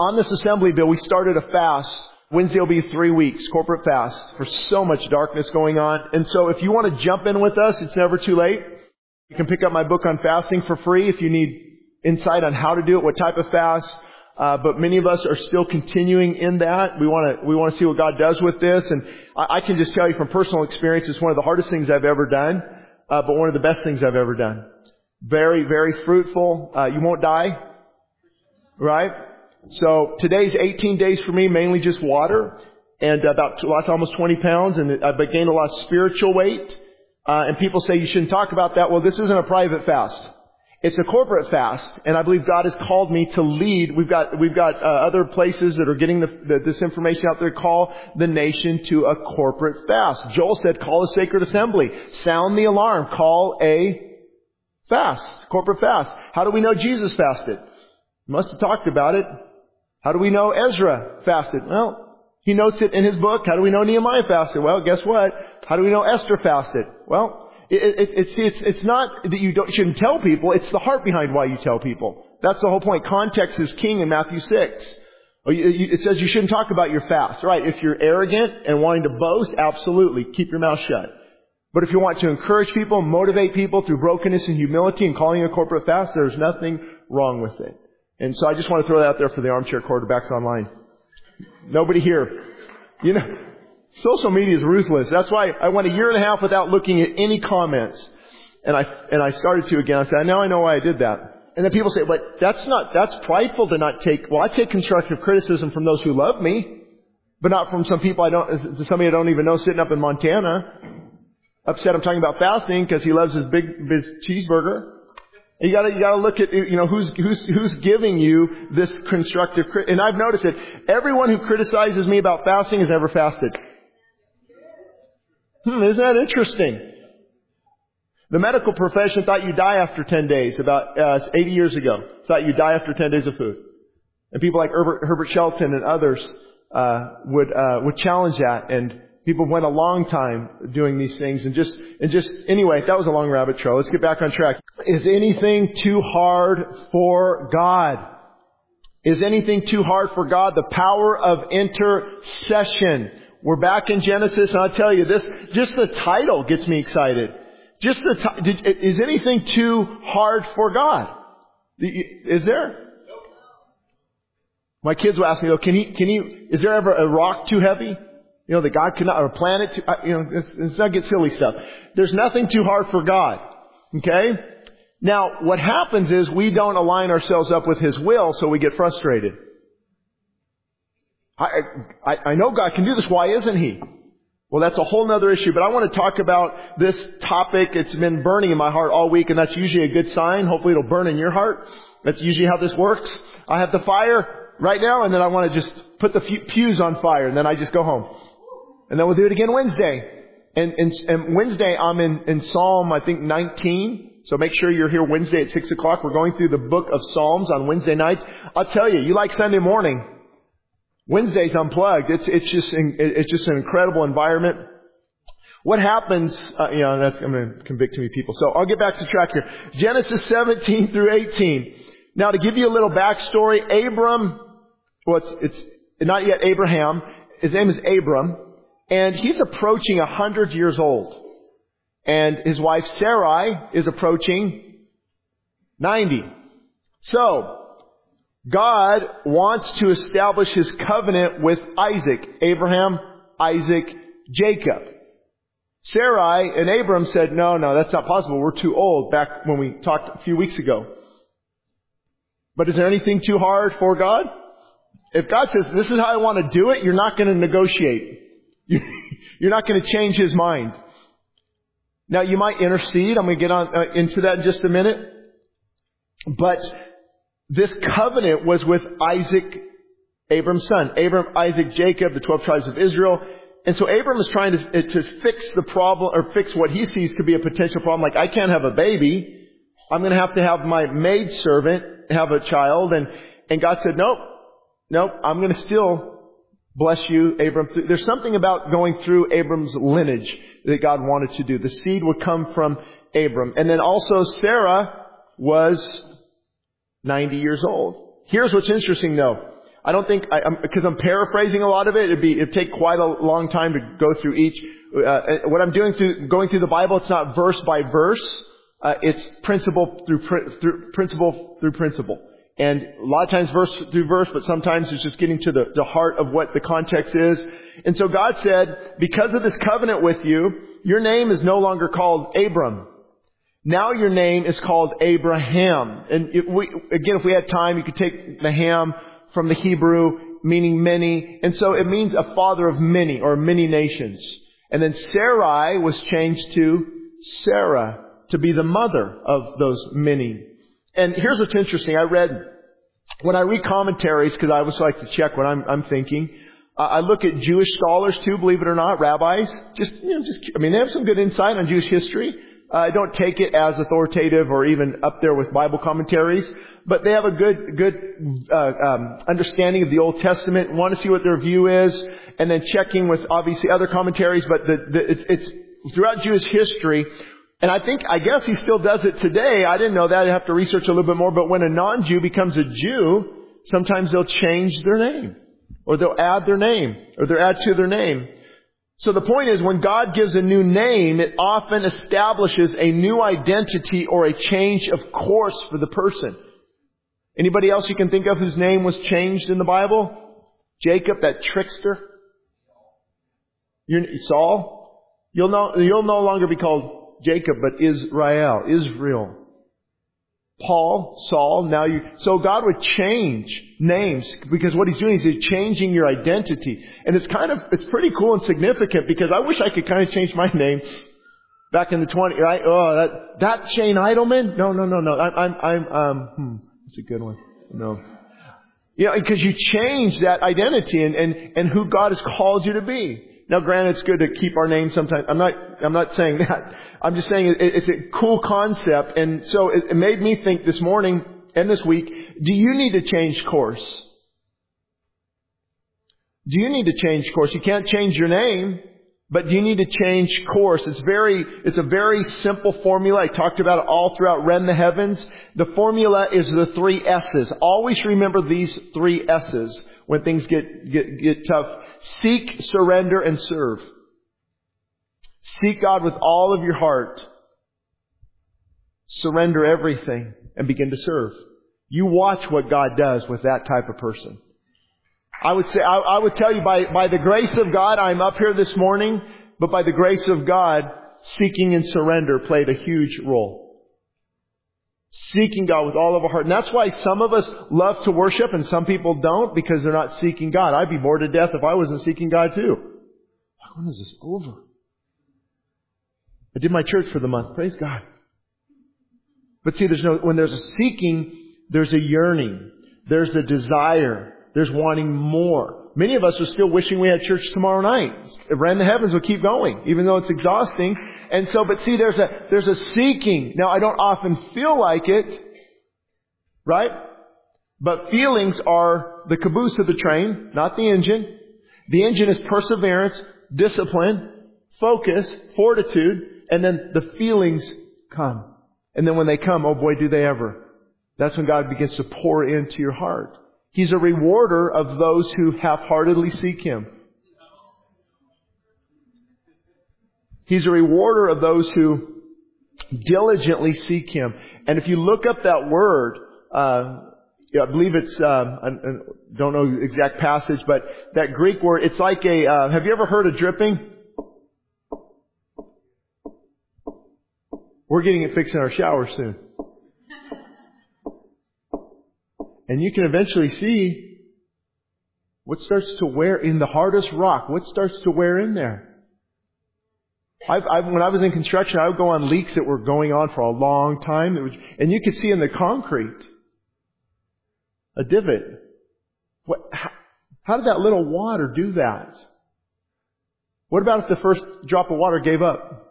on this assembly bill, we started a fast. Wednesday will be three weeks, corporate fast, for so much darkness going on. And so if you want to jump in with us, it's never too late. You can pick up my book on fasting for free if you need insight on how to do it, what type of fast. Uh, but many of us are still continuing in that. We want to we want to see what God does with this, and I, I, can just tell you from personal experience, it's one of the hardest things I've ever done, uh, but one of the best things I've ever done. Very very fruitful. Uh, you won't die, right? So today's 18 days for me, mainly just water, and about lost almost 20 pounds, and I've gained a lot of spiritual weight. Uh, and people say you shouldn't talk about that. Well, this isn't a private fast. It's a corporate fast, and I believe God has called me to lead. We've got we've got uh, other places that are getting the, the, this information out there. Call the nation to a corporate fast. Joel said, "Call a sacred assembly. Sound the alarm. Call a fast, corporate fast." How do we know Jesus fasted? must have talked about it. How do we know Ezra fasted? Well, he notes it in his book. How do we know Nehemiah fasted? Well, guess what? How do we know Esther fasted? Well, it, it, it's, it's, it's not that you don't, shouldn't tell people, it's the heart behind why you tell people. That's the whole point. Context is king in Matthew 6. It says you shouldn't talk about your fast. Right, if you're arrogant and wanting to boast, absolutely, keep your mouth shut. But if you want to encourage people, motivate people through brokenness and humility and calling a corporate fast, there's nothing wrong with it. And so I just want to throw that out there for the armchair quarterbacks online. Nobody here. You know, Social media is ruthless. That's why I went a year and a half without looking at any comments. And I, and I started to again. I said, now I know why I did that. And then people say, but that's not, that's prideful to not take, well, I take constructive criticism from those who love me, but not from some people I don't, somebody I don't even know sitting up in Montana. Upset I'm talking about fasting because he loves his big, his cheeseburger. You gotta, you gotta look at, you know, who's, who's, who's giving you this constructive, and I've noticed it. Everyone who criticizes me about fasting has never fasted. Hmm, isn't that interesting? The medical profession thought you die after 10 days, about uh, 80 years ago. Thought you die after 10 days of food. And people like Herbert, Herbert Shelton and others uh, would uh, would challenge that, and people went a long time doing these things. And just and just anyway, that was a long rabbit trail. Let's get back on track. Is anything too hard for God? Is anything too hard for God? The power of intercession. We're back in Genesis, and I'll tell you this, just the title gets me excited. Just the, t- is anything too hard for God? Is there? My kids will ask me, oh, can he, can he, is there ever a rock too heavy? You know, that God cannot, or a planet too, uh, you know, it's, it's not get silly stuff. There's nothing too hard for God. Okay? Now, what happens is we don't align ourselves up with His will, so we get frustrated. I, I, I know God can do this. Why isn't He? Well, that's a whole other issue, but I want to talk about this topic. It's been burning in my heart all week, and that's usually a good sign. Hopefully it'll burn in your heart. That's usually how this works. I have the fire right now, and then I want to just put the pews on fire, and then I just go home. And then we'll do it again Wednesday. And, and, and Wednesday, I'm in, in Psalm, I think, 19. So make sure you're here Wednesday at 6 o'clock. We're going through the book of Psalms on Wednesday nights. I'll tell you, you like Sunday morning. Wednesday's unplugged. It's, it's just, it's just an incredible environment. What happens, uh, you know, that's, I'm going to convict too many people. So I'll get back to track here. Genesis 17 through 18. Now to give you a little backstory, Abram, well it's, it's not yet Abraham, his name is Abram, and he's approaching a hundred years old. And his wife Sarai is approaching 90. So, God wants to establish his covenant with Isaac, Abraham, Isaac, Jacob. Sarai and Abram said, no, no, that's not possible. We're too old back when we talked a few weeks ago. But is there anything too hard for God? If God says, this is how I want to do it, you're not going to negotiate. You're not going to change his mind. Now you might intercede. I'm going to get on uh, into that in just a minute. But this covenant was with Isaac, Abram's son. Abram, Isaac, Jacob, the 12 tribes of Israel. And so Abram is trying to, uh, to fix the problem, or fix what he sees to be a potential problem. Like, I can't have a baby. I'm going to have to have my maid servant have a child. And, and God said, nope, nope, I'm going to still bless you, Abram. There's something about going through Abram's lineage that God wanted to do. The seed would come from Abram. And then also Sarah was 90 years old. Here's what's interesting though. I don't think, I, I'm, because I'm paraphrasing a lot of it, it'd be, it'd take quite a long time to go through each. Uh, what I'm doing through, going through the Bible, it's not verse by verse. Uh, it's principle through, through, principle through principle. And a lot of times verse through verse, but sometimes it's just getting to the, the heart of what the context is. And so God said, because of this covenant with you, your name is no longer called Abram. Now your name is called Abraham. And if we, again, if we had time, you could take the ham from the Hebrew, meaning many. And so it means a father of many or many nations. And then Sarai was changed to Sarah to be the mother of those many. And here's what's interesting. I read, when I read commentaries, because I always like to check what I'm, I'm thinking, uh, I look at Jewish scholars too, believe it or not, rabbis. Just, you know, just, I mean, they have some good insight on Jewish history. Uh, I don't take it as authoritative or even up there with Bible commentaries, but they have a good, good uh, um, understanding of the Old Testament. Want to see what their view is, and then checking with obviously other commentaries. But the, the, it's, it's throughout Jewish history, and I think, I guess he still does it today. I didn't know that. I'd have to research a little bit more. But when a non-Jew becomes a Jew, sometimes they'll change their name, or they'll add their name, or they'll add to their name. So the point is, when God gives a new name, it often establishes a new identity or a change of course for the person. Anybody else you can think of whose name was changed in the Bible? Jacob, that trickster? You're, Saul? You'll no, you'll no longer be called Jacob, but Israel, Israel. Paul, Saul, now you, so God would change names because what he's doing is he's changing your identity. And it's kind of, it's pretty cool and significant because I wish I could kind of change my name back in the 20, right? Oh, that, that Shane Idleman? No, no, no, no. I'm, I'm, I'm, um, hmm, that's a good one. No. Yeah, because you change that identity and, and, and who God has called you to be. Now, granted, it's good to keep our name sometimes. I'm not, I'm not saying that. I'm just saying it, it's a cool concept. And so it, made me think this morning and this week, do you need to change course? Do you need to change course? You can't change your name, but do you need to change course. It's very, it's a very simple formula. I talked about it all throughout Rend the Heavens. The formula is the three S's. Always remember these three S's when things get, get, get tough. Seek, surrender, and serve. Seek God with all of your heart. Surrender everything and begin to serve. You watch what God does with that type of person. I would say, I, I would tell you by, by the grace of God, I'm up here this morning, but by the grace of God, seeking and surrender played a huge role. Seeking God with all of our heart. And that's why some of us love to worship and some people don't because they're not seeking God. I'd be bored to death if I wasn't seeking God too. When is this over? I did my church for the month. Praise God. But see, there's no, when there's a seeking, there's a yearning. There's a desire. There's wanting more. Many of us are still wishing we had church tomorrow night. Rend the Heavens we'll keep going, even though it's exhausting. And so, but see, there's a, there's a seeking. Now, I don't often feel like it, right? But feelings are the caboose of the train, not the engine. The engine is perseverance, discipline, focus, fortitude, and then the feelings come. And then when they come, oh boy, do they ever. That's when God begins to pour into your heart. He's a rewarder of those who half-heartedly seek Him. He's a rewarder of those who diligently seek Him. And if you look up that word, uh, I believe it's, um, I don't know the exact passage, but that Greek word, it's like a, uh, have you ever heard of dripping? We're getting it fixed in our shower soon. And you can eventually see what starts to wear in the hardest rock, what starts to wear in there. I've, I've, when I was in construction, I would go on leaks that were going on for a long time, and you could see in the concrete a divot. What, how, how did that little water do that? What about if the first drop of water gave up?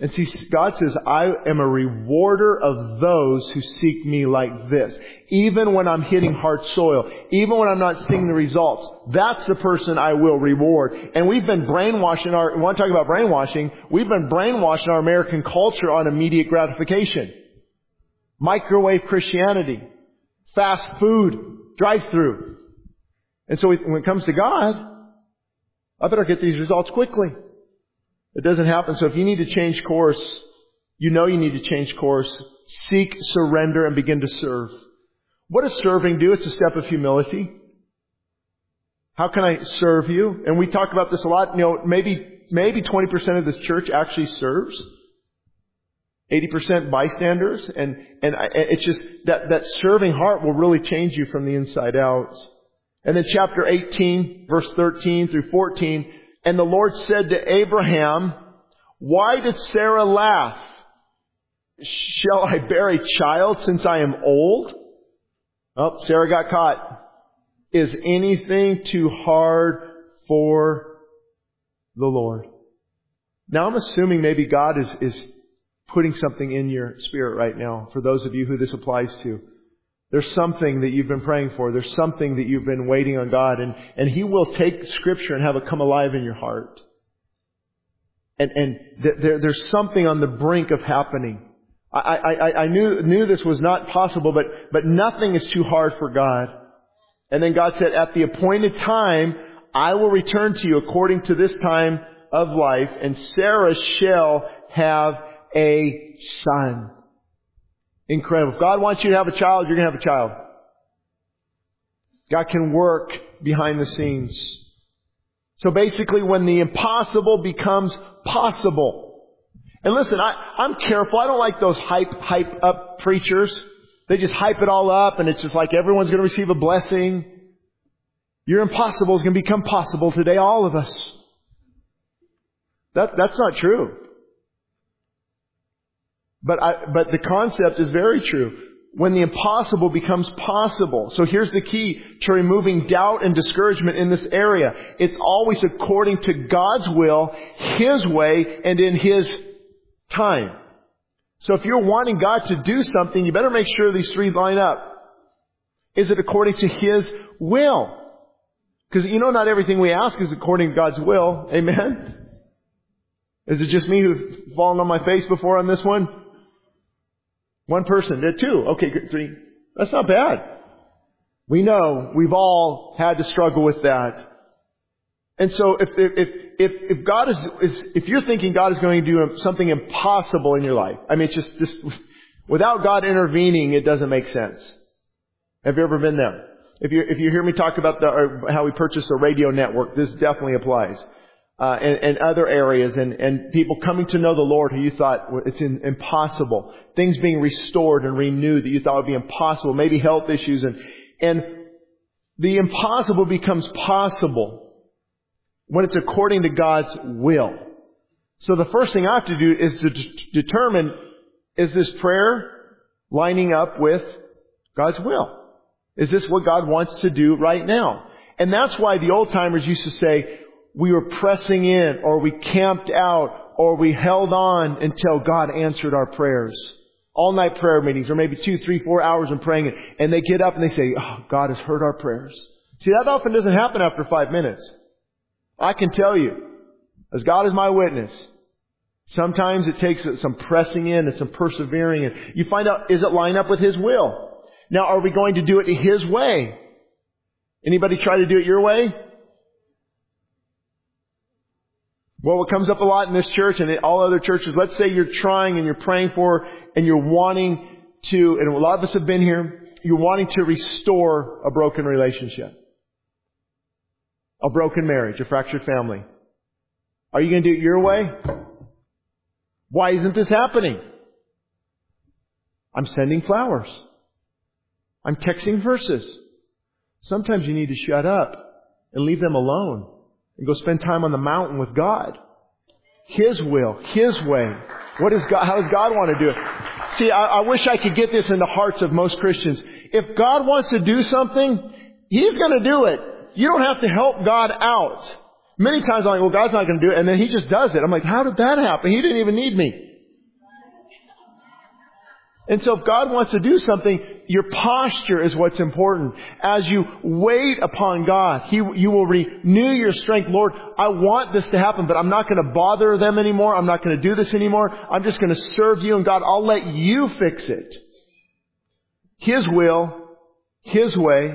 And see, God says, I am a rewarder of those who seek me like this. Even when I'm hitting hard soil, even when I'm not seeing the results, that's the person I will reward. And we've been brainwashing our, want to talk about brainwashing, we've been brainwashing our American culture on immediate gratification. Microwave Christianity. Fast food. drive through. And so when it comes to God, I better get these results quickly. It doesn't happen. So if you need to change course, you know you need to change course. Seek, surrender, and begin to serve. What does serving do? It's a step of humility. How can I serve you? And we talk about this a lot. You know, maybe, maybe 20% of this church actually serves. 80% bystanders. And, and I, it's just that, that serving heart will really change you from the inside out. And then chapter 18, verse 13 through 14, and the Lord said to Abraham, why did Sarah laugh? Shall I bear a child since I am old? Oh, Sarah got caught. Is anything too hard for the Lord? Now I'm assuming maybe God is, is putting something in your spirit right now for those of you who this applies to. There's something that you've been praying for. There's something that you've been waiting on God and, and He will take scripture and have it come alive in your heart. And, and th- there, there's something on the brink of happening. I, I, I knew, knew this was not possible, but, but nothing is too hard for God. And then God said, at the appointed time, I will return to you according to this time of life, and Sarah shall have a son. Incredible. If God wants you to have a child, you're going to have a child. God can work behind the scenes. So basically, when the impossible becomes possible, and listen, I, I'm careful. I don't like those hype, hype up preachers. They just hype it all up and it's just like everyone's going to receive a blessing. Your impossible is going to become possible today, all of us. That, that's not true. But I, but the concept is very true. When the impossible becomes possible. So here's the key to removing doubt and discouragement in this area. It's always according to God's will, His way, and in His time. So if you're wanting God to do something, you better make sure these three line up. Is it according to His will? Because you know not everything we ask is according to God's will. Amen? Is it just me who's fallen on my face before on this one? One person did two. Okay, three. That's not bad. We know we've all had to struggle with that. And so if, if, if, if God is, is, if you're thinking God is going to do something impossible in your life, I mean, it's just, just, without God intervening, it doesn't make sense. Have you ever been there? If you, if you hear me talk about the, how we purchased a radio network, this definitely applies. Uh, and, and, other areas and, and people coming to know the Lord who you thought it's in, impossible. Things being restored and renewed that you thought would be impossible. Maybe health issues and, and the impossible becomes possible when it's according to God's will. So the first thing I have to do is to d- determine, is this prayer lining up with God's will? Is this what God wants to do right now? And that's why the old timers used to say, we were pressing in, or we camped out, or we held on until God answered our prayers. All night prayer meetings, or maybe two, three, four hours in praying, and they get up and they say, oh, God has heard our prayers. See, that often doesn't happen after five minutes. I can tell you, as God is my witness, sometimes it takes some pressing in and some persevering and you find out, is it line up with His will? Now, are we going to do it His way? Anybody try to do it your way? Well, what comes up a lot in this church and in all other churches, let's say you're trying and you're praying for and you're wanting to, and a lot of us have been here, you're wanting to restore a broken relationship a broken marriage, a fractured family. Are you going to do it your way? Why isn't this happening? I'm sending flowers. I'm texting verses. Sometimes you need to shut up and leave them alone and go spend time on the mountain with God. His will, His way. What is God, how does God want to do it? See, I, I wish I could get this in the hearts of most Christians. If God wants to do something, He's going to do it. You don't have to help God out. Many times I'm like, well, God's not going to do it. And then He just does it. I'm like, how did that happen? He didn't even need me. And so if God wants to do something, your posture is what's important. As you wait upon God, He, you will renew your strength. Lord, I want this to happen, but I'm not going to bother them anymore. I'm not going to do this anymore. I'm just going to serve you and God, I'll let you fix it. His will, His way,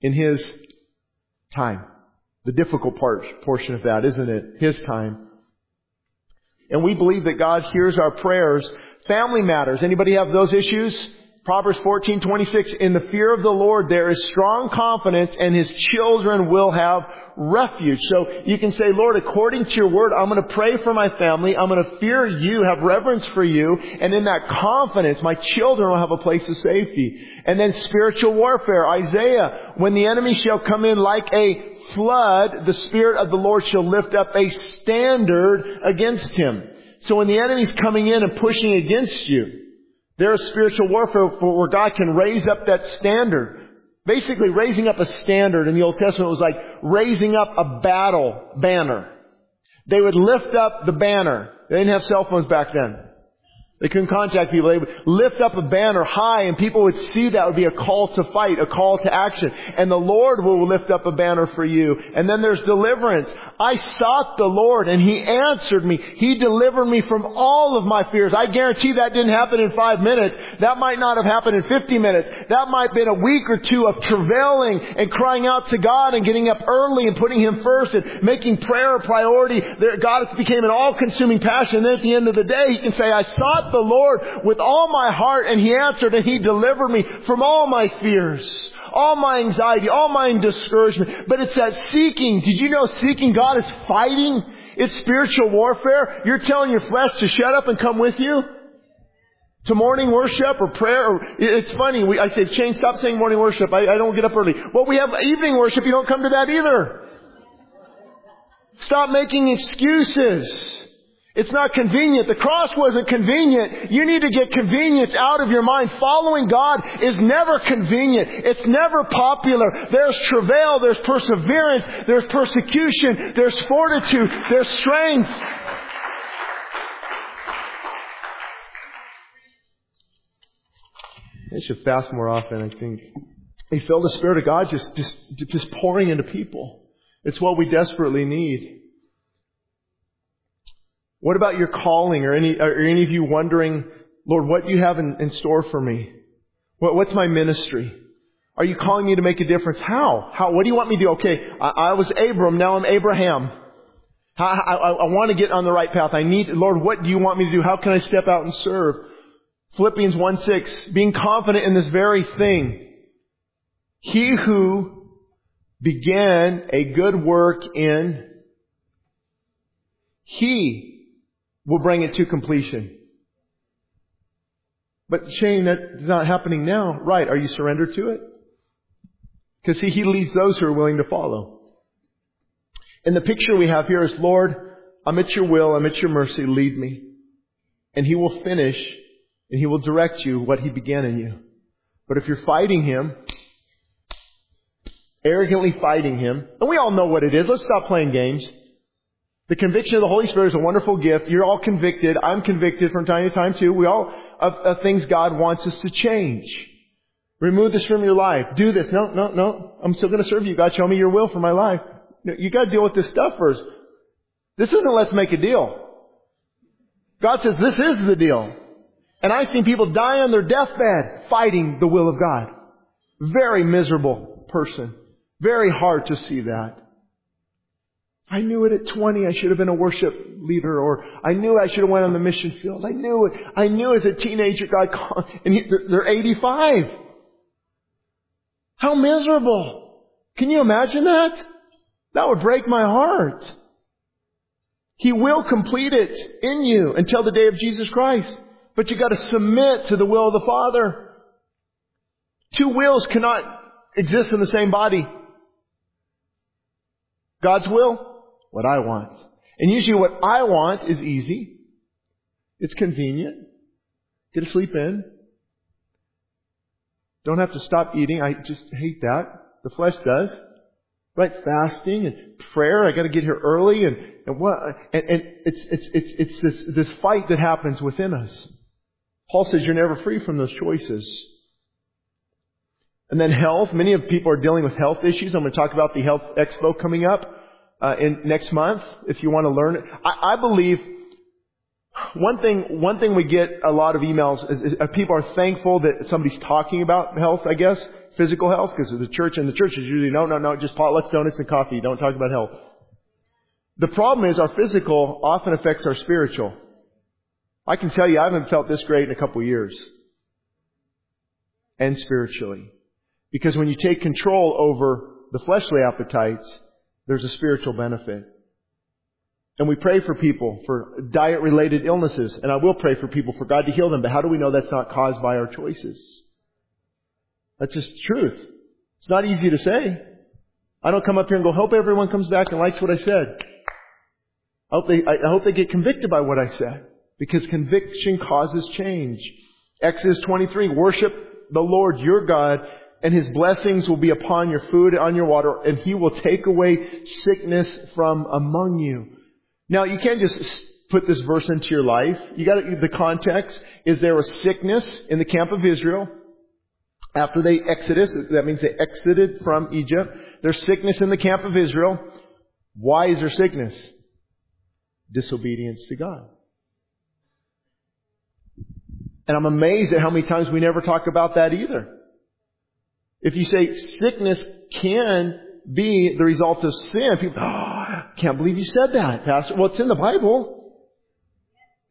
in His time. The difficult part, portion of that, isn't it? His time. And we believe that God hears our prayers. Family matters. Anybody have those issues? Proverbs 14:26 In the fear of the Lord there is strong confidence and his children will have refuge. So you can say, Lord, according to your word, I'm going to pray for my family. I'm going to fear you, have reverence for you, and in that confidence, my children will have a place of safety. And then spiritual warfare. Isaiah, when the enemy shall come in like a flood, the Spirit of the Lord shall lift up a standard against him. So when the enemy's coming in and pushing against you, there is spiritual warfare where God can raise up that standard. Basically, raising up a standard in the Old Testament was like raising up a battle banner. They would lift up the banner. They didn't have cell phones back then. They couldn't contact people. They would lift up a banner high and people would see that would be a call to fight, a call to action. And the Lord will lift up a banner for you. And then there's deliverance. I sought the Lord and He answered me. He delivered me from all of my fears. I guarantee that didn't happen in five minutes. That might not have happened in 50 minutes. That might have been a week or two of travailing and crying out to God and getting up early and putting Him first and making prayer a priority. God became an all-consuming passion. And then at the end of the day, He can say, I sought the Lord with all my heart and He answered and He delivered me from all my fears, all my anxiety, all my discouragement. But it's that seeking. Did you know seeking God is fighting? It's spiritual warfare. You're telling your flesh to shut up and come with you? To morning worship or prayer or, it's funny, we, I say, Shane, stop saying morning worship. I, I don't get up early. Well, we have evening worship. You don't come to that either. Stop making excuses. It's not convenient. The cross wasn't convenient. You need to get convenience out of your mind. Following God is never convenient. It's never popular. There's travail, there's perseverance, there's persecution, there's fortitude, there's strength. They should fast more often, I think. They feel the Spirit of God just, just, just pouring into people. It's what we desperately need. What about your calling? Or any, are any of you wondering, Lord, what do you have in, in store for me? What, what's my ministry? Are you calling me to make a difference? How? How? What do you want me to do? Okay, I, I was Abram, now I'm Abraham. I, I, I want to get on the right path. I need, Lord, what do you want me to do? How can I step out and serve? Philippians 1 6, being confident in this very thing. He who began a good work in, he will bring it to completion. But Shane, that's not happening now. Right. Are you surrendered to it? Because he, he leads those who are willing to follow. And the picture we have here is, Lord, I'm at your will, I'm at your mercy, lead me. And he will finish and he will direct you what he began in you. But if you're fighting him, arrogantly fighting him, and we all know what it is, let's stop playing games. The conviction of the Holy Spirit is a wonderful gift. You're all convicted. I'm convicted from time to time too. We all, of, of things God wants us to change. Remove this from your life. Do this. No, no, no. I'm still going to serve you. God, show me your will for my life. You got to deal with this stuff first. This isn't let's make a deal. God says this is the deal. And I've seen people die on their deathbed fighting the will of God. Very miserable person. Very hard to see that. I knew it at 20 I should have been a worship leader or I knew I should have went on the mission field. I knew it. I knew as a teenager God called, and he, they're 85. How miserable. Can you imagine that? That would break my heart. He will complete it in you until the day of Jesus Christ. But you gotta submit to the will of the Father. Two wills cannot exist in the same body. God's will what I want. And usually what I want is easy. It's convenient. Get to sleep in. Don't have to stop eating. I just hate that. The flesh does. Right? Fasting and prayer. I gotta get here early and, and what, and, and it's, it's, it's, it's this, this fight that happens within us. Paul says you're never free from those choices. And then health. Many of people are dealing with health issues. I'm going to talk about the health expo coming up uh, in next month if you want to learn it. I, I believe one thing one thing we get a lot of emails is, is uh, people are thankful that somebody's talking about health. I guess physical health because the church and the church is usually no, no, no, just potlucks, donuts, and coffee. Don't talk about health. The problem is our physical often affects our spiritual. I can tell you I haven't felt this great in a couple of years. And spiritually. Because when you take control over the fleshly appetites, there's a spiritual benefit. And we pray for people for diet related illnesses. And I will pray for people for God to heal them. But how do we know that's not caused by our choices? That's just truth. It's not easy to say. I don't come up here and go, hope everyone comes back and likes what I said. I hope they, I hope they get convicted by what I said. Because conviction causes change. Exodus 23, worship the Lord your God and His blessings will be upon your food and on your water and He will take away sickness from among you. Now you can't just put this verse into your life. You got the context. Is there a sickness in the camp of Israel? After they exodus, that means they exited from Egypt. There's sickness in the camp of Israel. Why is there sickness? Disobedience to God. And I'm amazed at how many times we never talk about that either. If you say sickness can be the result of sin, people, oh, can't believe you said that, Pastor. Well, it's in the Bible.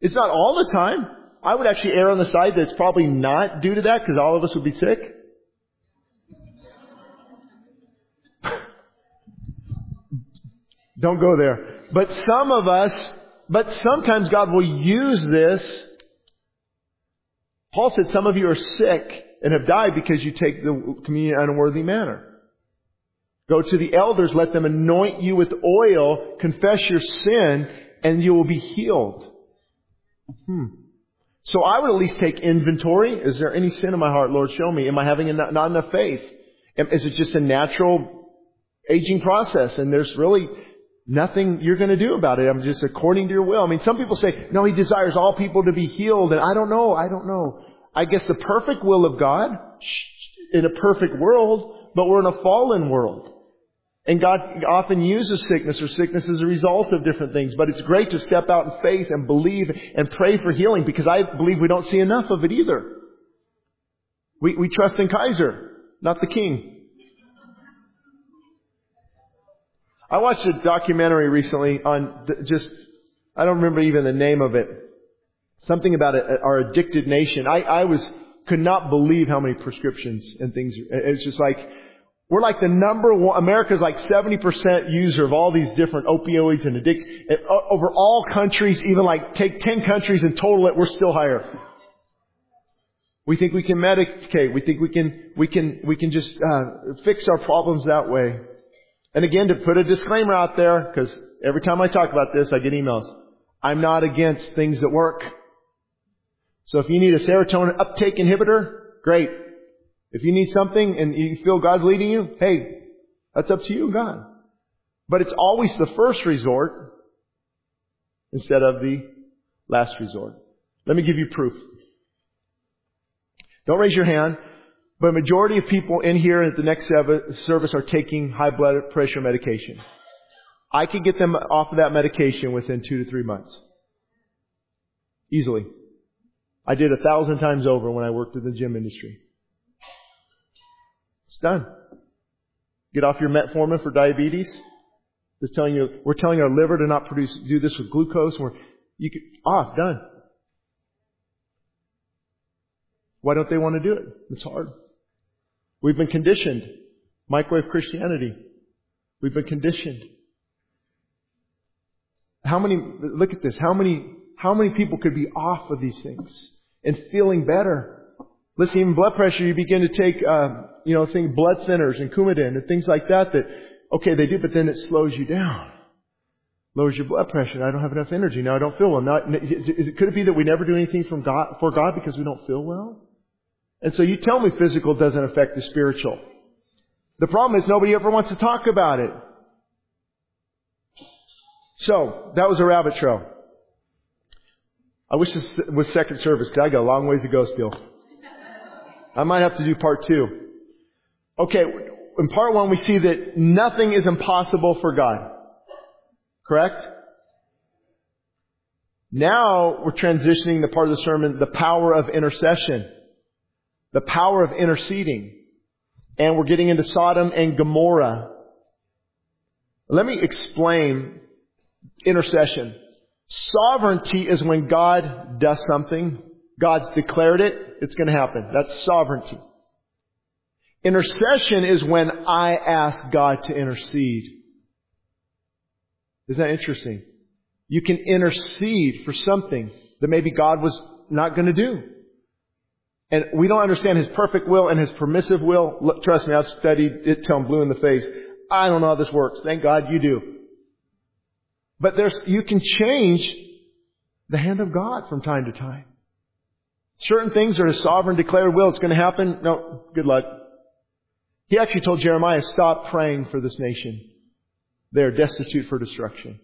It's not all the time. I would actually err on the side that it's probably not due to that because all of us would be sick. Don't go there. But some of us, but sometimes God will use this. Paul said some of you are sick and have died because you take the communion in an unworthy manner. Go to the elders, let them anoint you with oil, confess your sin, and you will be healed. Hmm. So I would at least take inventory. Is there any sin in my heart, Lord? Show me. Am I having not enough faith? Is it just a natural aging process and there's really nothing you're going to do about it? I'm just according to your will. I mean, some people say, no, he desires all people to be healed. And I don't know. I don't know. I guess the perfect will of God in a perfect world, but we're in a fallen world. And God often uses sickness or sickness as a result of different things. But it's great to step out in faith and believe and pray for healing because I believe we don't see enough of it either. We, we trust in Kaiser, not the king. I watched a documentary recently on just, I don't remember even the name of it. Something about our addicted nation. I, I was, could not believe how many prescriptions and things. It's just like, we're like the number one, America's like 70% user of all these different opioids and addict, over all countries, even like take 10 countries and total it, we're still higher. We think we can medicate. We think we can, we can, we can just, uh, fix our problems that way. And again, to put a disclaimer out there, because every time I talk about this, I get emails. I'm not against things that work. So if you need a serotonin uptake inhibitor, great. If you need something and you feel God's leading you, hey, that's up to you, God. But it's always the first resort instead of the last resort. Let me give you proof. Don't raise your hand, but a majority of people in here at the next service are taking high blood pressure medication. I could get them off of that medication within two to three months. Easily. I did a thousand times over when I worked in the gym industry. It's done. Get off your metformin for diabetes. Just telling you, we're telling our liver to not produce, do this with glucose. We're, you can, ah, off, done. Why don't they want to do it? It's hard. We've been conditioned. Microwave Christianity. We've been conditioned. How many, look at this, how many, how many people could be off of these things and feeling better? Listen, even blood pressure, you begin to take, uh, you know, things, blood thinners and Coumadin and things like that that, okay, they do, but then it slows you down. Lowers your blood pressure. I don't have enough energy. Now I don't feel well. It, could it be that we never do anything from God, for God because we don't feel well? And so you tell me physical doesn't affect the spiritual. The problem is nobody ever wants to talk about it. So, that was a rabbit trail. I wish this was second service because I got a long ways to go still. I might have to do part two. Okay, in part one we see that nothing is impossible for God. Correct? Now we're transitioning the part of the sermon, the power of intercession. The power of interceding. and we're getting into Sodom and Gomorrah. Let me explain intercession. Sovereignty is when God does something. God's declared it. It's going to happen. That's sovereignty. Intercession is when I ask God to intercede. Isn't that interesting? You can intercede for something that maybe God was not going to do. And we don't understand His perfect will and His permissive will. Look, trust me, I've studied it till I'm blue in the face. I don't know how this works. Thank God you do. But there's, you can change the hand of God from time to time. Certain things are His sovereign declared will. It's going to happen. No, good luck. He actually told Jeremiah, stop praying for this nation. They are destitute for destruction.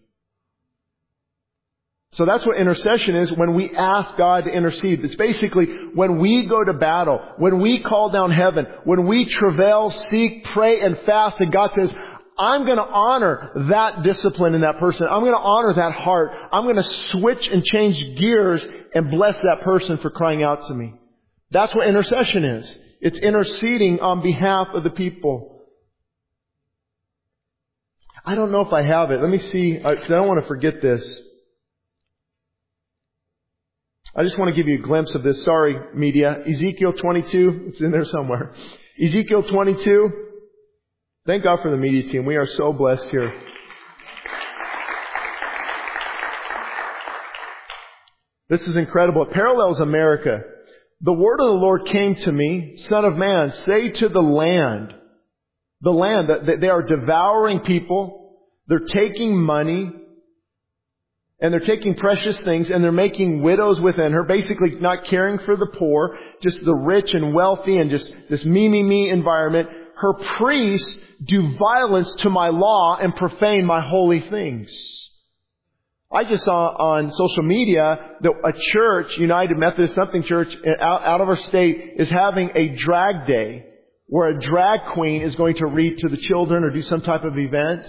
So that's what intercession is when we ask God to intercede. It's basically when we go to battle, when we call down heaven, when we travail, seek, pray, and fast, and God says, I'm going to honor that discipline in that person. I'm going to honor that heart. I'm going to switch and change gears and bless that person for crying out to me. That's what intercession is. It's interceding on behalf of the people. I don't know if I have it. Let me see. I don't want to forget this. I just want to give you a glimpse of this. Sorry, media. Ezekiel 22. It's in there somewhere. Ezekiel 22. Thank God for the media team. We are so blessed here. This is incredible. It parallels America. The word of the Lord came to me, Son of man, say to the land, the land, that they are devouring people, they're taking money, and they're taking precious things and they're making widows within her, basically not caring for the poor, just the rich and wealthy and just this me, me, me environment. Her priests do violence to my law and profane my holy things. I just saw on social media that a church, United Methodist something church out, out of our state is having a drag day where a drag queen is going to read to the children or do some type of event.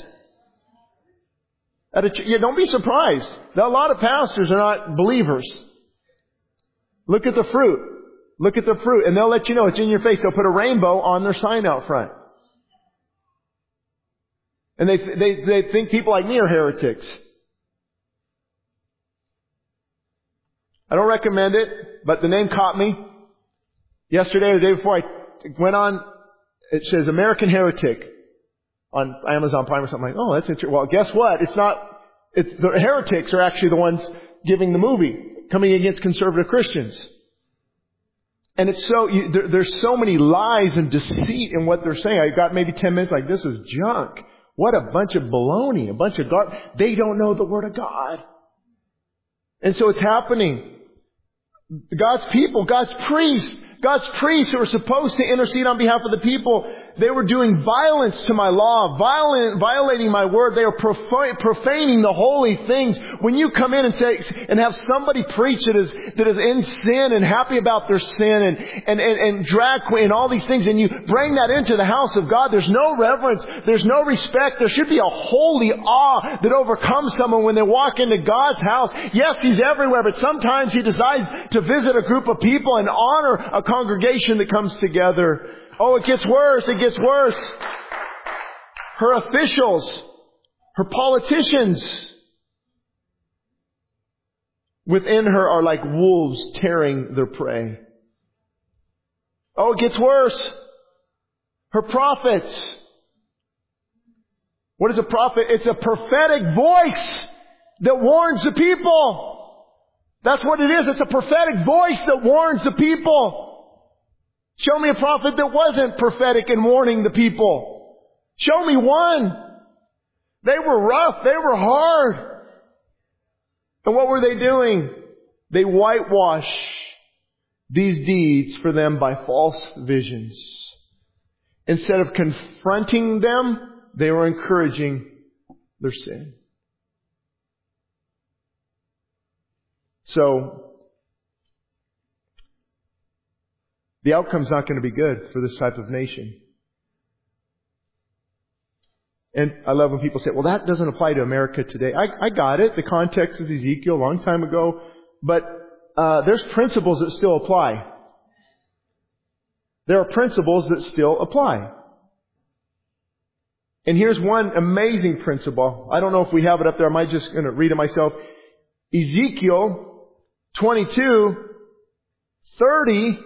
At a, yeah, don't be surprised. A lot of pastors are not believers. Look at the fruit. Look at the fruit. And they'll let you know it's in your face. They'll put a rainbow on their sign out front. And they, they, they think people like me are heretics. I don't recommend it, but the name caught me. Yesterday or the day before I went on, it says American Heretic on Amazon Prime or something like, oh, that's interesting. Well, guess what? It's not, it's, the heretics are actually the ones giving the movie, coming against conservative Christians. And it's so, you, there, there's so many lies and deceit in what they're saying. I got maybe 10 minutes like, this is junk. What a bunch of baloney, a bunch of gar- They don't know the Word of God. And so it's happening. God's people, God's priests, God's priests who are supposed to intercede on behalf of the people, they were doing violence to my law, violent, violating my word. They are profaning the holy things. When you come in and say, and have somebody preach that is, that is in sin and happy about their sin and, and, and, and drag queen and all these things and you bring that into the house of God, there's no reverence, there's no respect. There should be a holy awe that overcomes someone when they walk into God's house. Yes, He's everywhere, but sometimes He decides to visit a group of people and honor a congregation that comes together. Oh, it gets worse. It gets worse. Her officials, her politicians within her are like wolves tearing their prey. Oh, it gets worse. Her prophets. What is a prophet? It's a prophetic voice that warns the people. That's what it is. It's a prophetic voice that warns the people. Show me a prophet that wasn't prophetic in warning the people. Show me one. They were rough. They were hard. And what were they doing? They whitewash these deeds for them by false visions. Instead of confronting them, they were encouraging their sin. So, the outcome's not going to be good for this type of nation. And I love when people say, well, that doesn't apply to America today. I, I got it. The context is Ezekiel a long time ago. But uh, there's principles that still apply. there are principles that still apply. And here's one amazing principle. I don't know if we have it up there. I might just going to read it myself. Ezekiel 22, 30.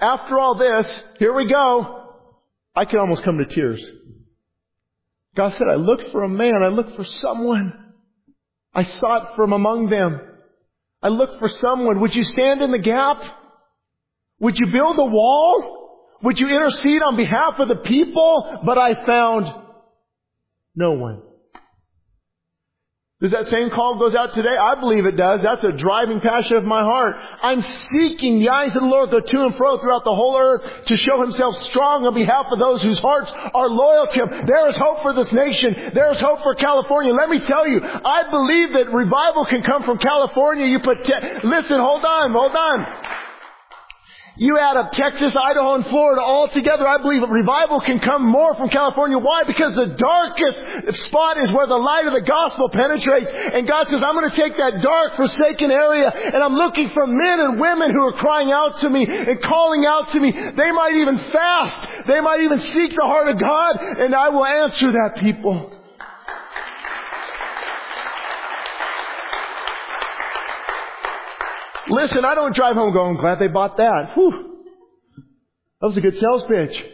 After all this, here we go. I can almost come to tears. God said, I looked for a man. I looked for someone. I sought from among them. I looked for someone. Would you stand in the gap? Would you build a wall? Would you intercede on behalf of the people? But I found no one. Does that same call goes out today? I believe it does. That's a driving passion of my heart. I'm seeking the eyes of the Lord go to and fro throughout the whole earth to show himself strong on behalf of those whose hearts are loyal to him. There is hope for this nation. There is hope for California. Let me tell you, I believe that revival can come from California. You put, te- listen, hold on, hold on. You add up Texas, Idaho, and Florida all together, I believe a revival can come more from California. Why? Because the darkest spot is where the light of the gospel penetrates. And God says, I'm going to take that dark, forsaken area, and I'm looking for men and women who are crying out to me and calling out to me. They might even fast. They might even seek the heart of God, and I will answer that people. Listen, I don't drive home going, glad they bought that. Whew. That was a good sales pitch.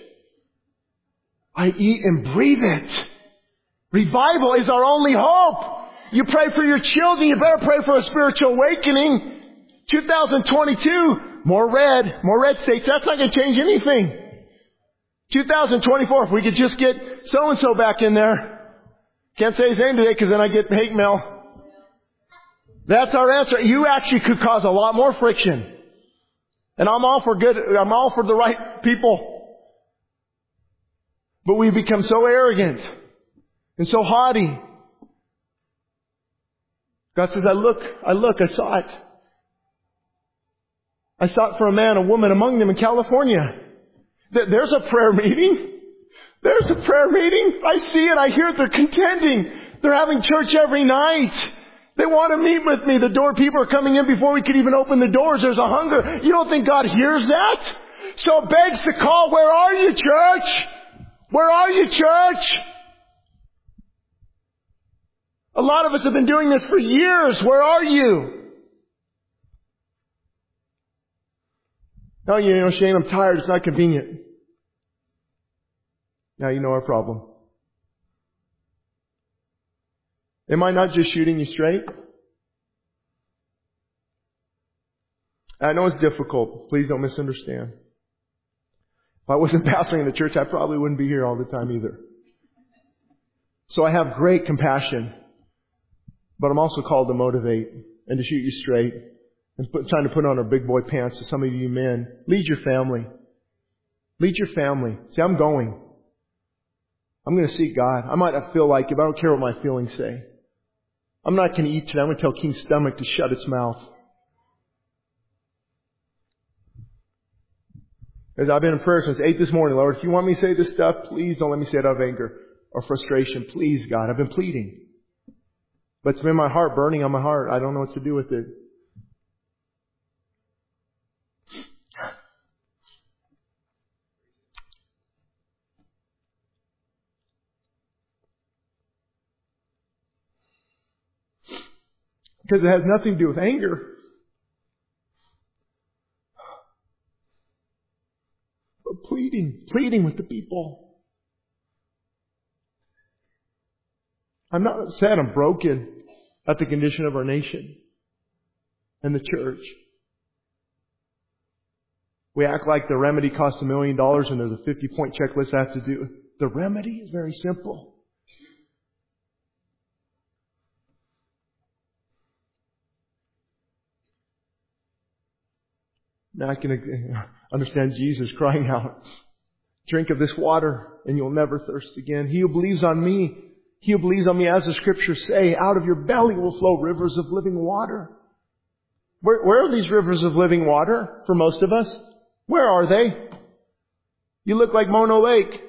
I eat and breathe it. Revival is our only hope. You pray for your children, you better pray for a spiritual awakening. 2022, more red, more red states, that's not going to change anything. 2024, if we could just get so and so back in there. Can't say his name today because then I get hate mail. That's our answer. You actually could cause a lot more friction. And I'm all for good, I'm all for the right people. But we become so arrogant and so haughty. God says, I look, I look, I saw it. I sought for a man, a woman among them in California. There's a prayer meeting. There's a prayer meeting. I see it. I hear it. They're contending. They're having church every night. They want to meet with me. The door people are coming in before we could even open the doors. There's a hunger. You don't think God hears that? So it begs the call, where are you, church? Where are you, church? A lot of us have been doing this for years. Where are you? No, you know, Shane, I'm tired. It's not convenient. Now you know our problem. Am I not just shooting you straight? I know it's difficult. Please don't misunderstand. If I wasn't pastoring the church, I probably wouldn't be here all the time either. So I have great compassion, but I'm also called to motivate and to shoot you straight and put, trying to put on our big boy pants to some of you men. Lead your family. Lead your family. See, I'm going. I'm going to seek God. I might not feel like it, but I don't care what my feelings say. I'm not going to eat today. I'm going to tell King's stomach to shut its mouth. As I've been in prayer since 8 this morning, Lord, if you want me to say this stuff, please don't let me say it out of anger or frustration. Please, God. I've been pleading. But it's been my heart burning on my heart. I don't know what to do with it. Because it has nothing to do with anger. But pleading, pleading with the people. I'm not upset, I'm broken at the condition of our nation and the church. We act like the remedy costs a million dollars and there's a 50 point checklist I have to do. The remedy is very simple. Now I can understand Jesus crying out, drink of this water and you'll never thirst again. He who believes on me, he who believes on me, as the scriptures say, out of your belly will flow rivers of living water. Where, where are these rivers of living water for most of us? Where are they? You look like Mono Lake.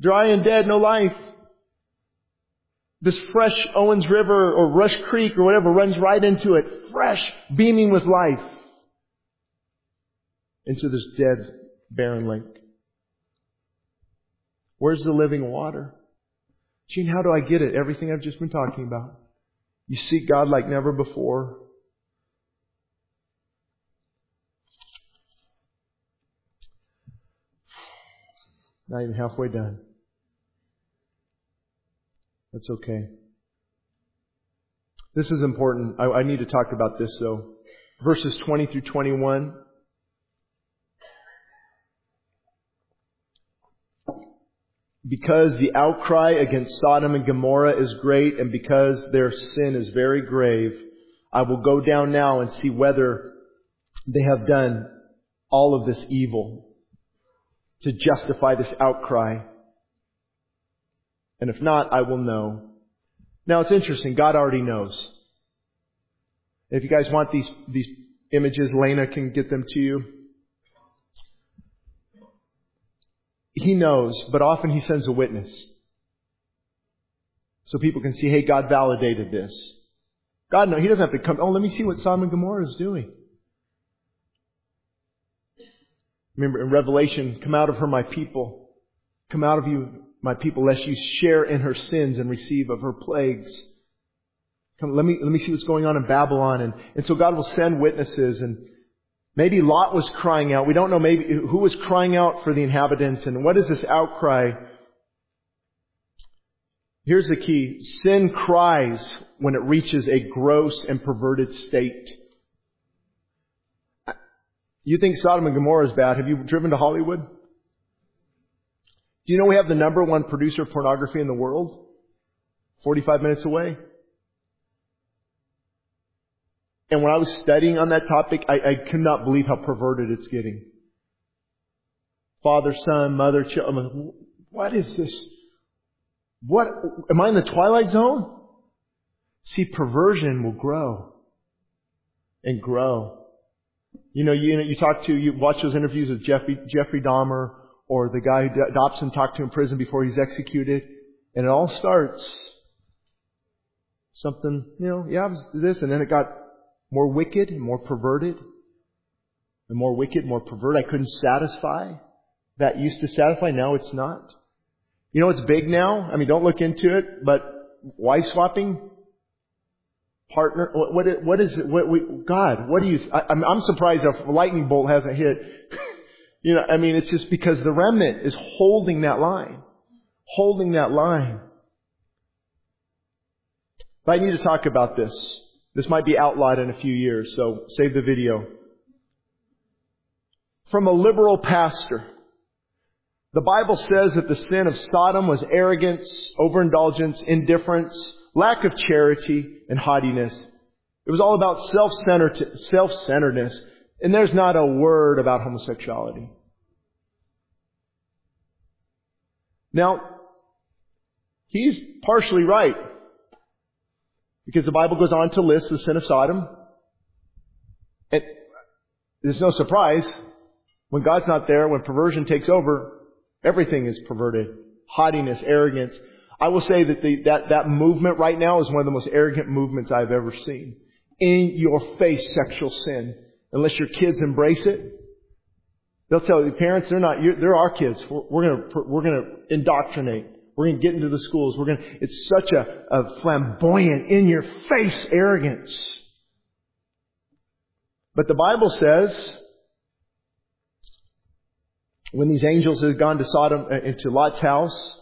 Dry and dead, no life. This fresh Owens River or Rush Creek or whatever runs right into it. Fresh, beaming with life. Into this dead, barren lake. Where's the living water? Gene, how do I get it? Everything I've just been talking about. You seek God like never before. Not even halfway done. That's okay. This is important. I, I need to talk about this though. Verses 20 through 21. Because the outcry against Sodom and Gomorrah is great and because their sin is very grave, I will go down now and see whether they have done all of this evil to justify this outcry. And if not, I will know. Now it's interesting. God already knows. If you guys want these, these images, Lena can get them to you. He knows, but often he sends a witness. So people can see, hey, God validated this. God no, he doesn't have to come, oh, let me see what and Gomorrah is doing. Remember in Revelation, come out of her, my people. Come out of you, my people, lest you share in her sins and receive of her plagues. Come, let me, let me see what's going on in Babylon. And, and so God will send witnesses and maybe Lot was crying out. We don't know maybe who was crying out for the inhabitants and what is this outcry? Here's the key. Sin cries when it reaches a gross and perverted state. You think Sodom and Gomorrah is bad. Have you driven to Hollywood? Do you know we have the number one producer of pornography in the world? 45 minutes away. And when I was studying on that topic, I, I could not believe how perverted it's getting. Father, son, mother, child. What is this? What, am I in the twilight zone? See, perversion will grow and grow. You know, you, you talk to, you watch those interviews with Jeffrey, Jeffrey Dahmer or the guy who adopts Dobson talked to in prison before he's executed. And it all starts something, you know, yeah, this, and then it got more wicked and more perverted. And more wicked, more perverted. I couldn't satisfy. That used to satisfy, now it's not. You know it's big now? I mean, don't look into it, but wife swapping, partner, what, what, is it? What, God, what do you, I'm, I'm surprised a lightning bolt hasn't hit. you know, I mean, it's just because the remnant is holding that line. Holding that line. But I need to talk about this. This might be outlawed in a few years, so save the video. From a liberal pastor. The Bible says that the sin of Sodom was arrogance, overindulgence, indifference, lack of charity, and haughtiness. It was all about self-centeredness, and there's not a word about homosexuality. Now, he's partially right. Because the Bible goes on to list the sin of Sodom. And there's no surprise. When God's not there, when perversion takes over, everything is perverted. Haughtiness, arrogance, I will say that the, that, that movement right now is one of the most arrogant movements I've ever seen. In your face sexual sin. Unless your kids embrace it. They'll tell you, parents, they're not, they're our kids. We're, we're gonna, we're gonna indoctrinate. We're gonna get into the schools. We're gonna, it's such a, a flamboyant, in your face arrogance. But the Bible says, when these angels had gone to Sodom, uh, into Lot's house,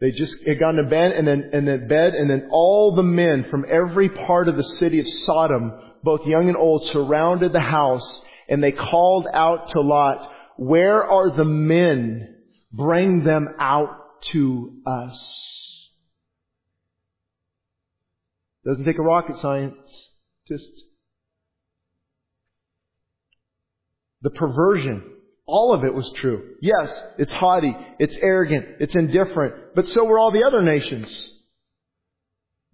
they just had gone to bed and then, and then bed and then all the men from every part of the city of Sodom, both young and old, surrounded the house and they called out to Lot, where are the men? Bring them out to us. Doesn't take a rocket science. Just the perversion all of it was true. Yes, it's haughty, it's arrogant, it's indifferent, but so were all the other nations.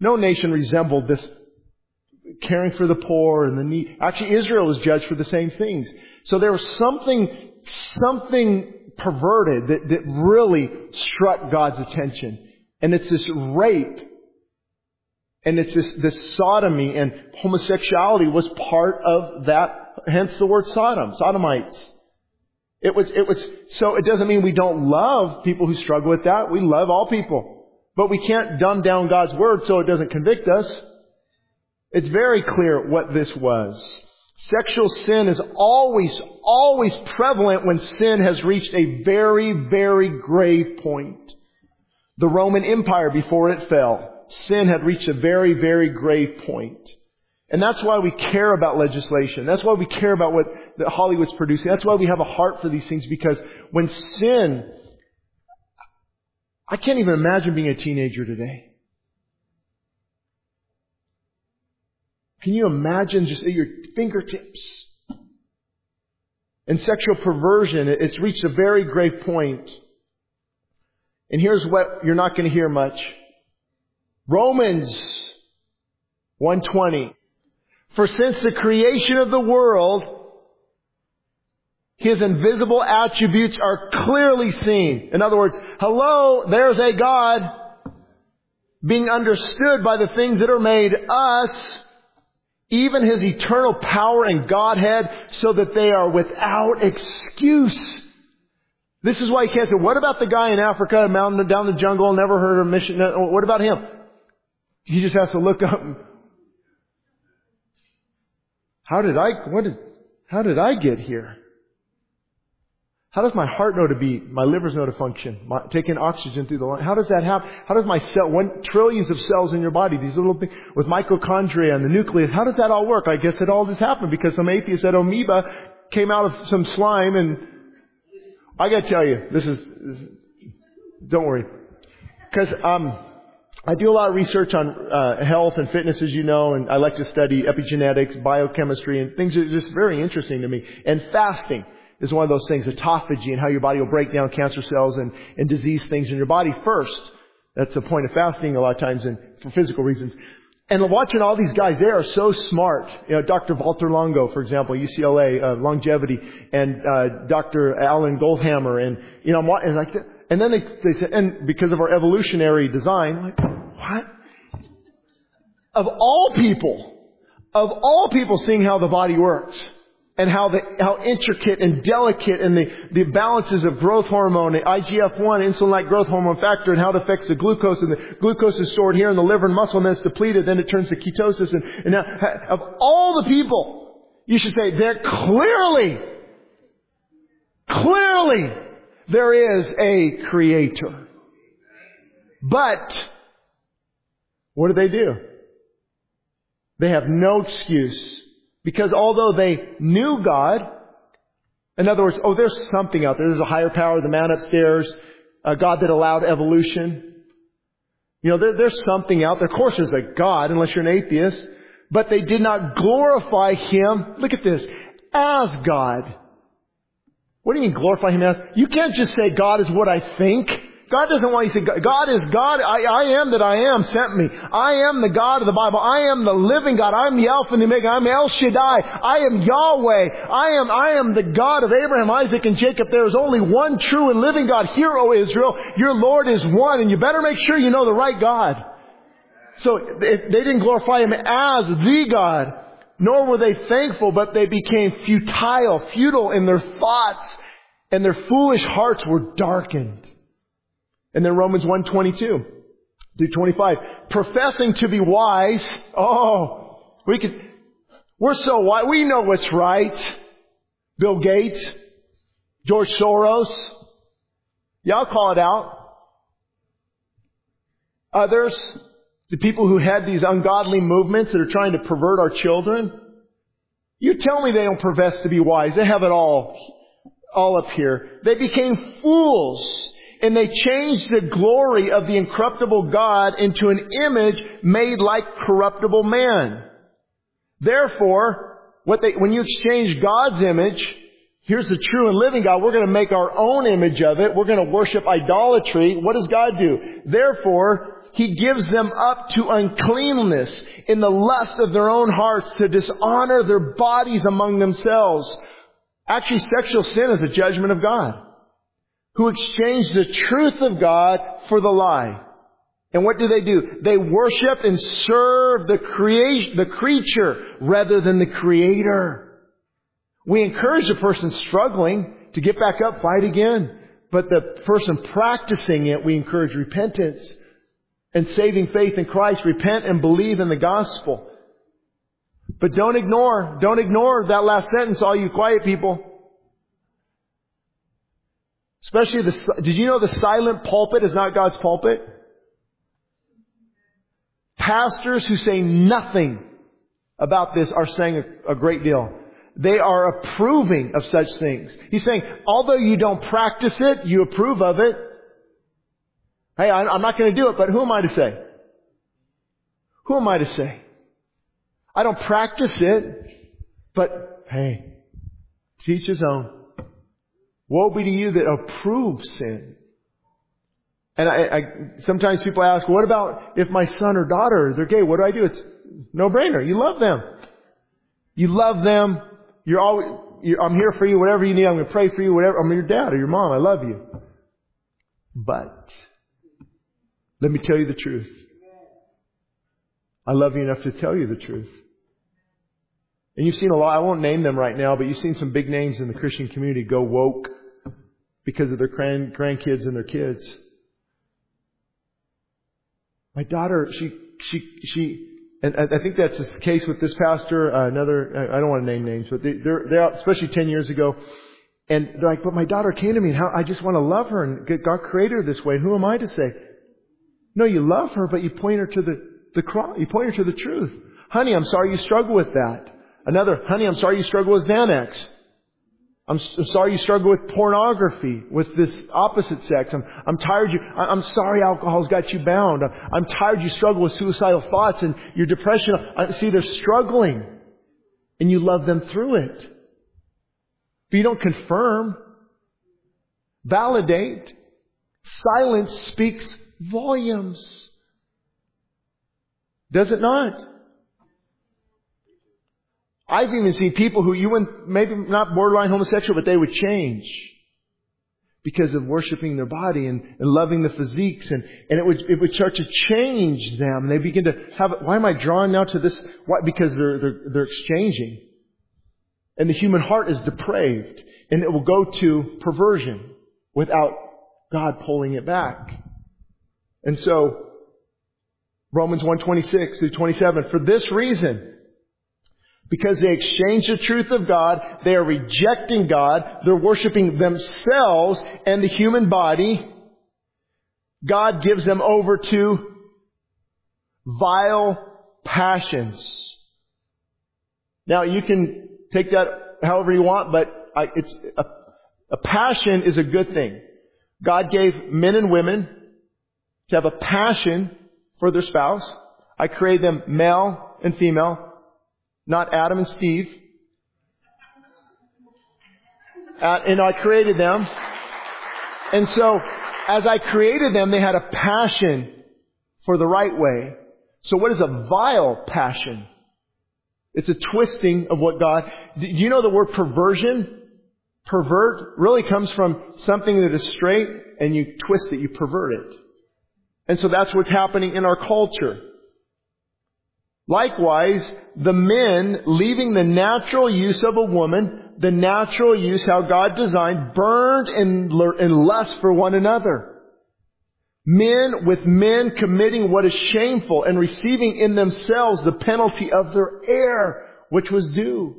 No nation resembled this caring for the poor and the need. Actually, Israel was judged for the same things. So there was something, something perverted that, that really struck God's attention. And it's this rape. And it's this, this sodomy and homosexuality was part of that Hence the word Sodom, Sodomites. It was, it was, so it doesn't mean we don't love people who struggle with that. We love all people. But we can't dumb down God's word so it doesn't convict us. It's very clear what this was. Sexual sin is always, always prevalent when sin has reached a very, very grave point. The Roman Empire before it fell, sin had reached a very, very grave point. And that's why we care about legislation. That's why we care about what Hollywood's producing. That's why we have a heart for these things because when sin, I can't even imagine being a teenager today. Can you imagine just at your fingertips? And sexual perversion, it's reached a very grave point. And here's what you're not going to hear much. Romans 120. For since the creation of the world, His invisible attributes are clearly seen. In other words, hello, there's a God being understood by the things that are made, us, even His eternal power and Godhead, so that they are without excuse. This is why you can't say, what about the guy in Africa, mountain down the jungle, never heard of mission, what about him? He just has to look up how did I, what is, how did I get here? How does my heart know to beat? My livers know to function? My, taking oxygen through the lung? How does that happen? How does my cell, one, trillions of cells in your body, these little things, with mitochondria and the nucleus, how does that all work? I guess it all just happened because some atheist said amoeba came out of some slime and I gotta tell you, this is, this, is don't worry. Cause, um, I do a lot of research on uh, health and fitness, as you know, and I like to study epigenetics, biochemistry, and things that are just very interesting to me. And fasting is one of those things, autophagy, and how your body will break down cancer cells and, and disease things in your body first. That's the point of fasting a lot of times and for physical reasons. And watching all these guys, they are so smart. You know, Dr. Walter Longo, for example, UCLA, uh, longevity, and uh, Dr. Alan Goldhamer, and you know, and like, and then they they said, and because of our evolutionary design, like, what? Of all people, of all people, seeing how the body works and how the, how intricate and delicate and the, the balances of growth hormone, the IGF-1, insulin-like growth hormone factor, and how it affects the glucose, and the glucose is stored here in the liver and muscle, and then it's depleted, then it turns to ketosis, and, and now, of all the people, you should say, there clearly, clearly, there is a creator. But, what do they do? They have no excuse because although they knew God, in other words, oh, there's something out there. There's a higher power, the man upstairs, a God that allowed evolution. You know, there, there's something out there. Of course there's a God, unless you're an atheist. But they did not glorify Him, look at this, as God. What do you mean glorify Him as? You can't just say God is what I think. God doesn't want you to say, God is God, I, I am that I am sent me. I am the God of the Bible. I am the living God. I am the Alpha and the Omega. I'm El Shaddai. I am Yahweh. I am, I am the God of Abraham, Isaac, and Jacob. There is only one true and living God. Hear, O Israel, your Lord is one, and you better make sure you know the right God. So they didn't glorify Him as the God, nor were they thankful, but they became futile, futile in their thoughts, and their foolish hearts were darkened. And then Romans 122 through 25. Professing to be wise. Oh, we could, we're so wise. We know what's right. Bill Gates, George Soros. Y'all call it out. Others, the people who had these ungodly movements that are trying to pervert our children. You tell me they don't profess to be wise. They have it all, all up here. They became fools and they changed the glory of the incorruptible God into an image made like corruptible man. Therefore, they, when you exchange God's image, here's the true and living God, we're going to make our own image of it. We're going to worship idolatry. What does God do? Therefore, He gives them up to uncleanness in the lust of their own hearts to dishonor their bodies among themselves. Actually, sexual sin is a judgment of God who exchanged the truth of God for the lie. And what do they do? They worship and serve the creation, the creature rather than the creator. We encourage the person struggling to get back up, fight again. But the person practicing it, we encourage repentance and saving faith in Christ. Repent and believe in the gospel. But don't ignore, don't ignore that last sentence, all you quiet people. Especially the, did you know the silent pulpit is not God's pulpit? Pastors who say nothing about this are saying a, a great deal. They are approving of such things. He's saying, although you don't practice it, you approve of it. Hey, I'm not going to do it, but who am I to say? Who am I to say? I don't practice it, but hey, teach his own. Woe be to you that approve sin. And I, I, sometimes people ask, what about if my son or daughter, they're gay, what do I do? It's no brainer. You love them. You love them. You're always, you're, I'm here for you, whatever you need. I'm going to pray for you, whatever. I'm your dad or your mom. I love you. But, let me tell you the truth. I love you enough to tell you the truth. And you've seen a lot, I won't name them right now, but you've seen some big names in the Christian community go woke because of their grand, grandkids and their kids. My daughter, she, she, she, and I think that's the case with this pastor, uh, another, I don't want to name names, but they, they're, they're out, especially 10 years ago, and they're like, but my daughter came to me and how, I just want to love her and God created her this way. Who am I to say? No, you love her, but you point her to the, the cross, you point her to the truth. Honey, I'm sorry you struggle with that. Another, honey, I'm sorry you struggle with Xanax. I'm, I'm sorry you struggle with pornography, with this opposite sex. I'm, I'm tired you, I'm sorry alcohol's got you bound. I'm, I'm tired you struggle with suicidal thoughts and your depression. I see they're struggling. And you love them through it. But you don't confirm, validate. Silence speaks volumes. Does it not? I've even seen people who you wouldn't, maybe not borderline homosexual, but they would change because of worshiping their body and, and loving the physiques and, and it would, it would start to change them. They begin to have, why am I drawn now to this? Why? Because they're, they're, they're exchanging. And the human heart is depraved and it will go to perversion without God pulling it back. And so, Romans 126 through 27, for this reason, because they exchange the truth of God, they are rejecting God, they're worshiping themselves and the human body. God gives them over to vile passions. Now you can take that however you want, but I, it's a, a passion is a good thing. God gave men and women to have a passion for their spouse. I created them male and female not Adam and Steve. Uh, and I created them. And so, as I created them, they had a passion for the right way. So what is a vile passion? It's a twisting of what God, do you know the word perversion? Pervert really comes from something that is straight and you twist it, you pervert it. And so that's what's happening in our culture. Likewise, the men leaving the natural use of a woman, the natural use how God designed, burned in, in lust for one another. Men with men committing what is shameful and receiving in themselves the penalty of their error, which was due.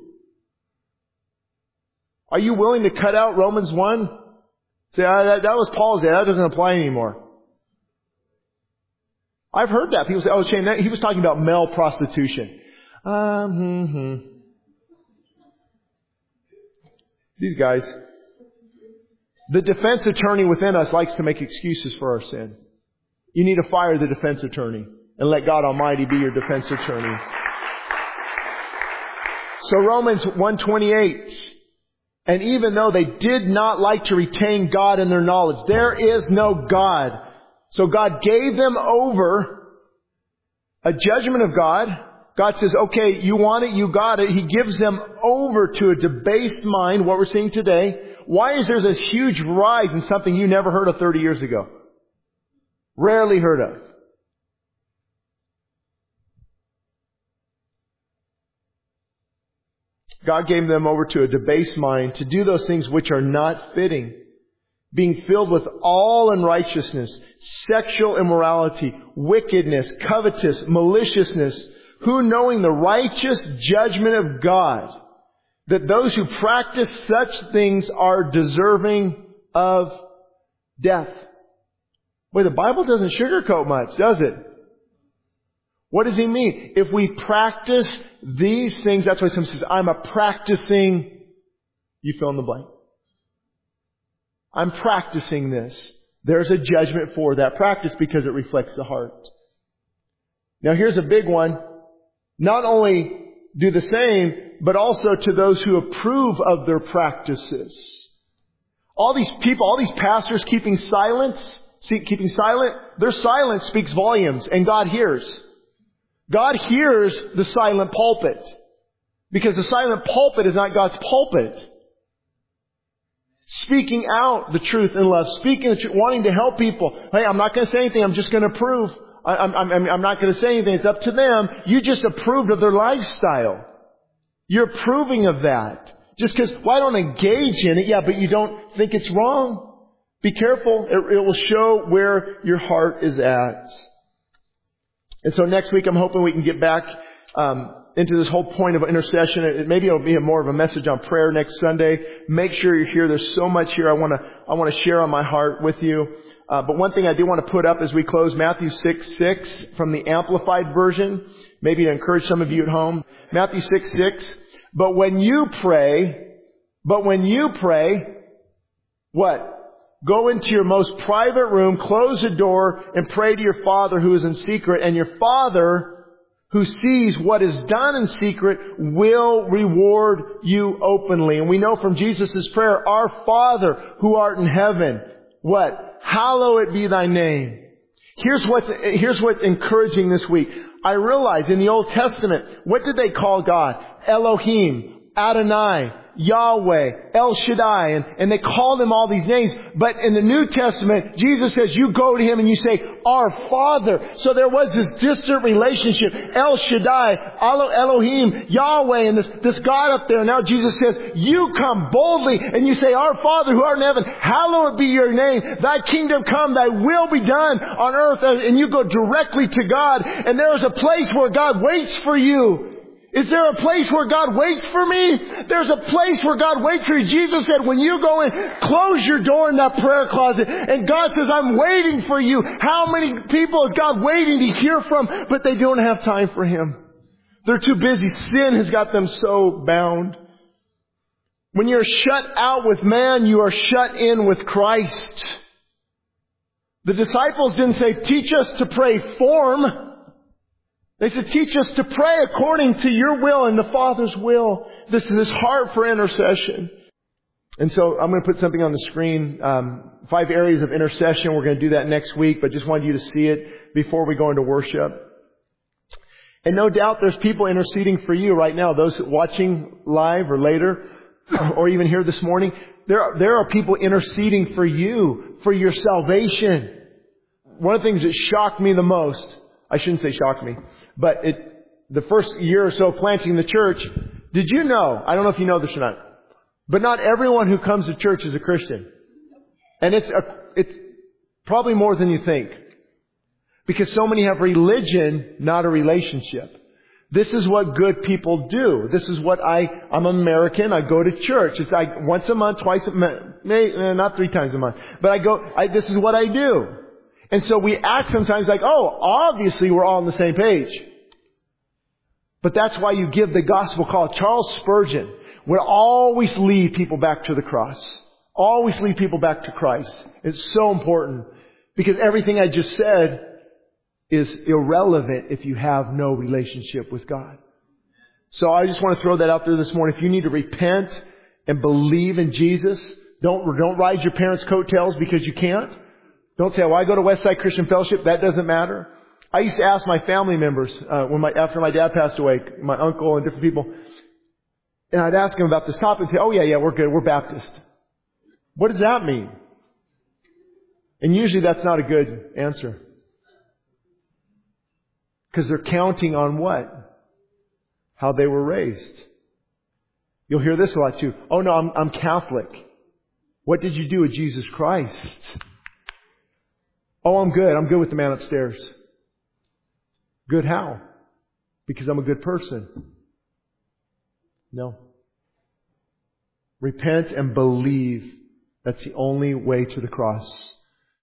Are you willing to cut out Romans 1? Say, ah, that, that was Paul's day. That doesn't apply anymore. I've heard that. People say, oh, Shane, he was talking about male prostitution. Um, hmm, hmm. These guys. The defense attorney within us likes to make excuses for our sin. You need to fire the defense attorney and let God Almighty be your defense attorney. So Romans 128. And even though they did not like to retain God in their knowledge, there is no God. So God gave them over a judgment of God. God says, okay, you want it, you got it. He gives them over to a debased mind, what we're seeing today. Why is there this huge rise in something you never heard of 30 years ago? Rarely heard of. God gave them over to a debased mind to do those things which are not fitting, being filled with all unrighteousness, sexual immorality, wickedness, covetous, maliciousness, who knowing the righteous judgment of God, that those who practice such things are deserving of death. Boy, the Bible doesn't sugarcoat much, does it? What does he mean? If we practice these things, that's why some says, I'm a practicing, you fill in the blank. I'm practicing this. There's a judgment for that practice because it reflects the heart. Now here's a big one. Not only do the same, but also to those who approve of their practices. All these people, all these pastors keeping silence, keeping silent, their silence speaks volumes and God hears. God hears the silent pulpit. Because the silent pulpit is not God's pulpit. Speaking out the truth in love, speaking the truth, wanting to help people. Hey, I'm not going to say anything, I'm just going to prove. I'm, I'm, I'm not going to say anything, it's up to them. You just approved of their lifestyle. You're approving of that. Just because, well, don't engage in it, yeah, but you don't think it's wrong. Be careful. It, it will show where your heart is at. And so next week I'm hoping we can get back um, into this whole point of intercession. It, maybe it'll be more of a message on prayer next Sunday. Make sure you're here. There's so much here I want to I want to share on my heart with you. Uh, but one thing I do want to put up as we close Matthew 6 6 from the Amplified Version, maybe to encourage some of you at home. Matthew 6 6. But when you pray, but when you pray, what? Go into your most private room, close the door, and pray to your Father who is in secret, and your Father who sees what is done in secret will reward you openly. And we know from Jesus' prayer, Our Father who art in heaven, what? Hallowed be thy name. Here's what's, here's what's encouraging this week. I realize in the Old Testament, what did they call God? Elohim, Adonai, Yahweh, El Shaddai, and, and they call them all these names. But in the New Testament, Jesus says you go to Him and you say, Our Father. So there was this distant relationship. El Shaddai, Elohim, Yahweh, and this, this God up there. Now Jesus says, you come boldly and you say, Our Father who art in heaven, hallowed be your name. Thy kingdom come, thy will be done on earth. And you go directly to God. And there is a place where God waits for you. Is there a place where God waits for me? There's a place where God waits for you. Jesus said, when you go in, close your door in that prayer closet. And God says, I'm waiting for you. How many people is God waiting to hear from, but they don't have time for Him? They're too busy. Sin has got them so bound. When you're shut out with man, you are shut in with Christ. The disciples didn't say, teach us to pray form. They said, teach us to pray according to your will and the Father's will. This, is this heart for intercession. And so I'm going to put something on the screen, um, five areas of intercession. We're going to do that next week, but just wanted you to see it before we go into worship. And no doubt there's people interceding for you right now, those watching live or later, or even here this morning. There are, there are people interceding for you, for your salvation. One of the things that shocked me the most, I shouldn't say shocked me, but it, the first year or so planting the church, did you know, I don't know if you know this or not, but not everyone who comes to church is a Christian. And it's a, it's probably more than you think. Because so many have religion, not a relationship. This is what good people do. This is what I, I'm American, I go to church. It's like once a month, twice a month, eh, not three times a month. But I go, I, this is what I do. And so we act sometimes like, oh, obviously we're all on the same page. But that's why you give the gospel call. Charles Spurgeon would always lead people back to the cross. Always lead people back to Christ. It's so important because everything I just said is irrelevant if you have no relationship with God. So I just want to throw that out there this morning. If you need to repent and believe in Jesus, don't, don't ride your parents' coattails because you can't. Don't say, well, I go to Westside Christian Fellowship. That doesn't matter. I used to ask my family members, uh, when my, after my dad passed away, my uncle and different people, and I'd ask them about this topic and say, oh yeah, yeah, we're good. We're Baptist. What does that mean? And usually that's not a good answer. Because they're counting on what? How they were raised. You'll hear this a lot too. Oh no, I'm, I'm Catholic. What did you do with Jesus Christ? Oh, I'm good. I'm good with the man upstairs. Good how? Because I'm a good person. No. Repent and believe. That's the only way to the cross.